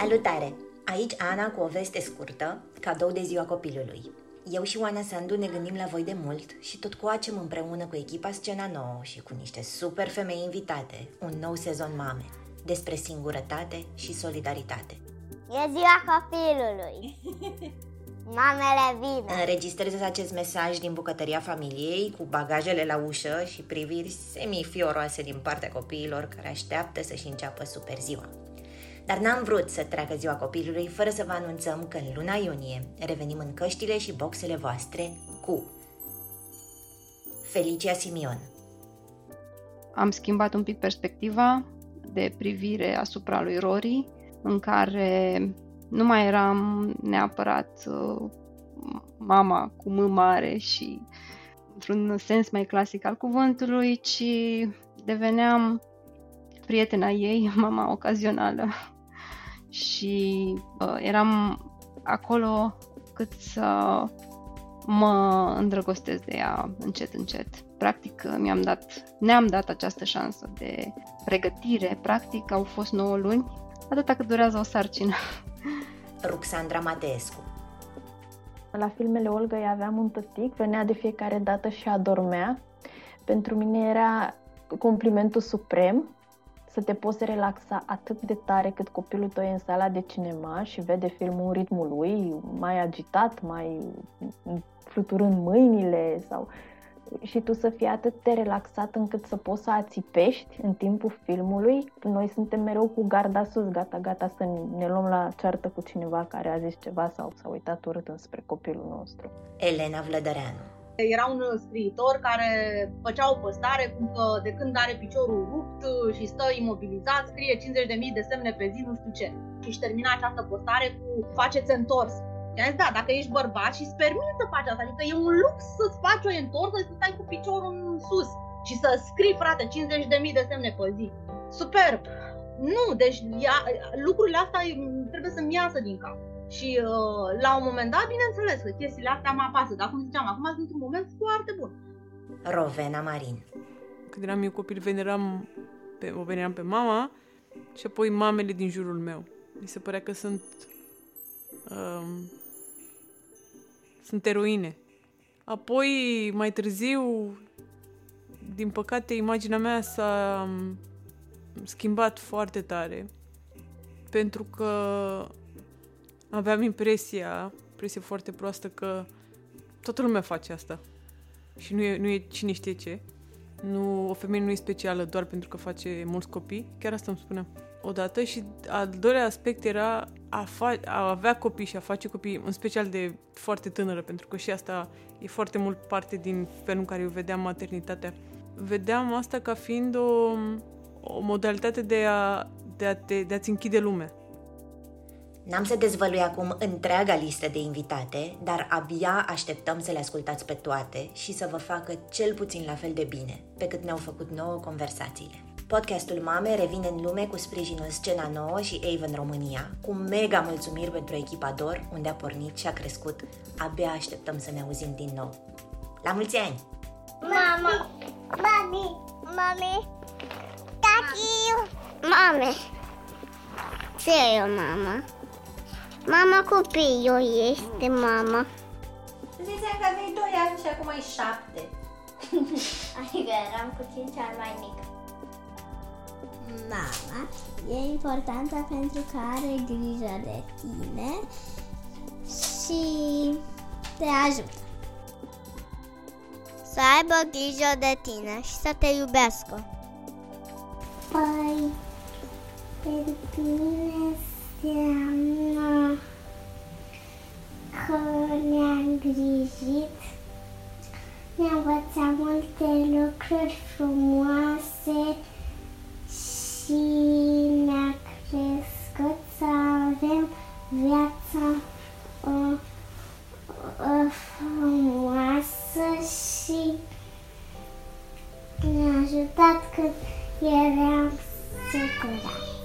Salutare! Aici Ana cu o veste scurtă, cadou de ziua copilului. Eu și Oana Sandu ne gândim la voi de mult și tot coacem împreună cu echipa Scena Nouă și cu niște super femei invitate un nou sezon mame despre singurătate și solidaritate. E ziua copilului! Mamele vin! Înregistrez acest mesaj din bucătăria familiei cu bagajele la ușă și priviri semi-fioroase din partea copiilor care așteaptă să-și înceapă super ziua. Dar n-am vrut să treacă ziua copilului fără să vă anunțăm că în luna iunie revenim în căștile și boxele voastre cu Felicia Simion. Am schimbat un pic perspectiva de privire asupra lui Rory, în care nu mai eram neapărat uh, mama cu M mare și într-un sens mai clasic al cuvântului, ci deveneam prietena ei, mama ocazională. Și uh, eram acolo cât să mă îndrăgostesc de ea încet, încet. Practic mi-am dat, ne-am dat această șansă de pregătire. Practic au fost 9 luni, atâta cât durează o sarcină. Ruxandra Mateescu La filmele Olga aveam un tătic, venea de fiecare dată și adormea. Pentru mine era complimentul suprem să te poți relaxa atât de tare cât copilul tău e în sala de cinema și vede filmul în ritmul lui, mai agitat, mai fluturând mâinile sau și tu să fii atât de relaxat încât să poți să ațipești în timpul filmului. Noi suntem mereu cu garda sus, gata, gata să ne luăm la ceartă cu cineva care a zis ceva sau s-a uitat urât înspre copilul nostru. Elena Vlădăreanu era un scriitor care făcea o postare cum că de când are piciorul rupt și stă imobilizat, scrie 50.000 de semne pe zi, nu știu ce. Și își termina această postare cu faceți întors. I-am zis, da, dacă ești bărbat și îți permiți să faci asta, adică e un lux să-ți faci o întorsă și să stai cu piciorul în sus și să scrii, frate, 50.000 de semne pe zi. Superb! Nu, deci ia, lucrurile astea trebuie să-mi iasă din cap. Și uh, la un moment dat, bineînțeles că chestiile astea mă apasă, dar cum ziceam, acum sunt într-un moment foarte bun. Rovena Marin Când eram eu copil, veneram pe, o veneram pe mama și apoi mamele din jurul meu. Mi se părea că sunt um, sunt eroine. Apoi, mai târziu, din păcate, imaginea mea s-a um, schimbat foarte tare pentru că aveam impresia, impresia foarte proastă că toată lumea face asta. Și nu e, nu e cine știe ce. Nu, o femeie nu e specială doar pentru că face mulți copii. Chiar asta îmi spuneam odată. Și al doilea aspect era a, fa- a avea copii și a face copii, în special de foarte tânără, pentru că și asta e foarte mult parte din felul în care eu vedeam maternitatea. Vedeam asta ca fiind o, o modalitate de, a, de, a te, de a-ți închide lumea N-am să dezvălui acum întreaga listă de invitate, dar abia așteptăm să le ascultați pe toate și să vă facă cel puțin la fel de bine, pe cât ne-au făcut nouă conversațiile. Podcastul Mame revine în lume cu sprijinul Scena Nouă și Avon România, cu mega mulțumiri pentru echipa DOR, unde a pornit și a crescut. Abia așteptăm să ne auzim din nou. La mulți ani! Mama! Mami! Mami! Tati! Mame! Ce e o mama? Mama copilul este mama. Ziceam că aveai 2 ani și acum ai 7. Adică eram cu 5 ani mai mic. Mama e importantă pentru că are grijă de tine și te ajută. Să aibă grijă de tine și să te iubească. Păi, pentru ne-a învățat multe lucruri frumoase și ne-a crescut să avem viața o, o frumoasă și ne-a ajutat când eram supărat.